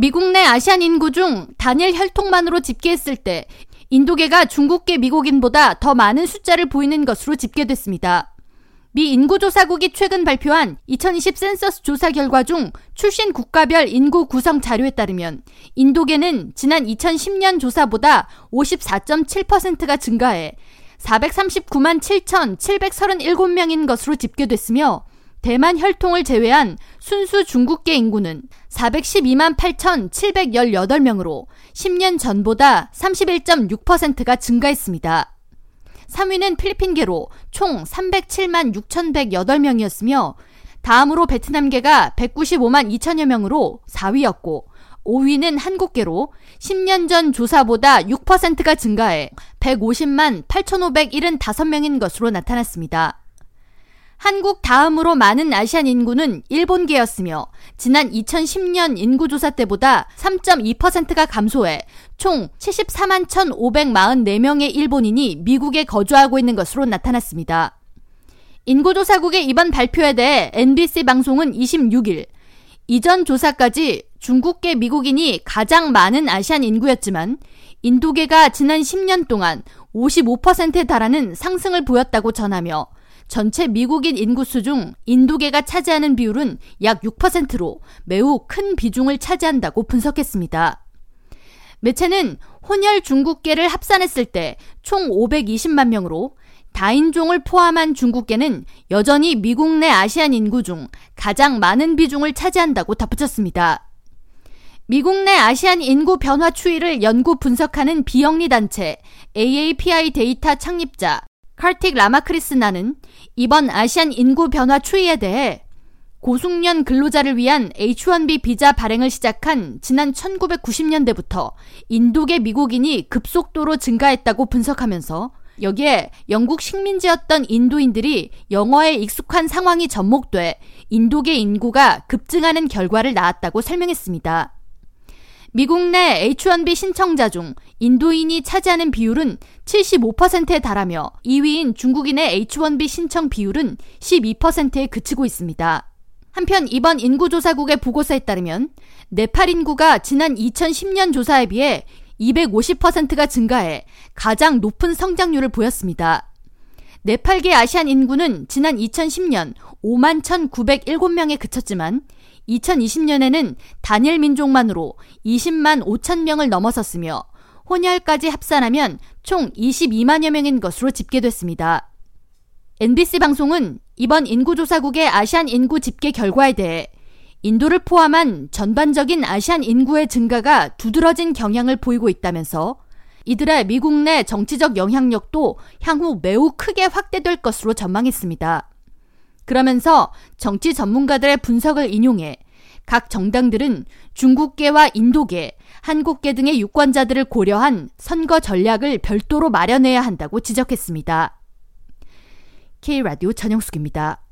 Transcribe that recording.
미국 내 아시안 인구 중 단일 혈통만으로 집계했을 때 인도계가 중국계 미국인보다 더 많은 숫자를 보이는 것으로 집계됐습니다. 미 인구조사국이 최근 발표한 2020 센서스 조사 결과 중 출신 국가별 인구 구성 자료에 따르면 인도계는 지난 2010년 조사보다 54.7%가 증가해 439만 7,737명인 것으로 집계됐으며 대만 혈통을 제외한 순수 중국계 인구는 412만 8,718명으로 10년 전보다 31.6%가 증가했습니다. 3위는 필리핀계로 총 307만 6,108명이었으며 다음으로 베트남계가 195만 2천여 명으로 4위였고 5위는 한국계로 10년 전 조사보다 6%가 증가해 150만 8,575명인 것으로 나타났습니다. 한국 다음으로 많은 아시안 인구는 일본계였으며 지난 2010년 인구조사 때보다 3.2%가 감소해 총 74만 1,544명의 일본인이 미국에 거주하고 있는 것으로 나타났습니다. 인구조사국의 이번 발표에 대해 NBC 방송은 26일 이전 조사까지 중국계 미국인이 가장 많은 아시안 인구였지만 인도계가 지난 10년 동안 55%에 달하는 상승을 보였다고 전하며 전체 미국인 인구수 중 인도계가 차지하는 비율은 약 6%로 매우 큰 비중을 차지한다고 분석했습니다. 매체는 혼혈 중국계를 합산했을 때 총 520만 명으로 다인종을 포함한 중국계는 여전히 미국 내 아시안 인구 중 가장 많은 비중을 차지한다고 덧붙였습니다. 미국 내 아시안 인구 변화 추이를 연구 분석하는 비영리 단체 AAPI 데이터 창립자 칼틱 라마크리스나는 이번 아시안 인구 변화 추이에 대해 고숙련 근로자를 위한 H1B 비자 발행을 시작한 지난 1990년대부터 인도계 미국인이 급속도로 증가했다고 분석하면서 여기에 영국 식민지였던 인도인들이 영어에 익숙한 상황이 접목돼 인도계 인구가 급증하는 결과를 낳았다고 설명했습니다. 미국 내 H1B 신청자 중 인도인이 차지하는 비율은 75%에 달하며 2위인 중국인의 H1B 신청 비율은 12%에 그치고 있습니다. 한편 이번 인구조사국의 보고서에 따르면 네팔 인구가 지난 2010년 조사에 비해 250%가 증가해 가장 높은 성장률을 보였습니다. 네팔계 아시안 인구는 지난 2010년 5만 1,907명에 그쳤지만 2020년에는 단일 민족만으로 20만 5천 명을 넘어섰으며 혼혈까지 합산하면 총 22만여 명인 것으로 집계됐습니다. NBC 방송은 이번 인구조사국의 아시안 인구 집계 결과에 대해 인도를 포함한 전반적인 아시안 인구의 증가가 두드러진 경향을 보이고 있다면서 이들의 미국 내 정치적 영향력도 향후 매우 크게 확대될 것으로 전망했습니다. 그러면서 정치 전문가들의 분석을 인용해 각 정당들은 중국계와 인도계, 한국계 등의 유권자들을 고려한 선거 전략을 별도로 마련해야 한다고 지적했습니다. K라디오 전영숙입니다.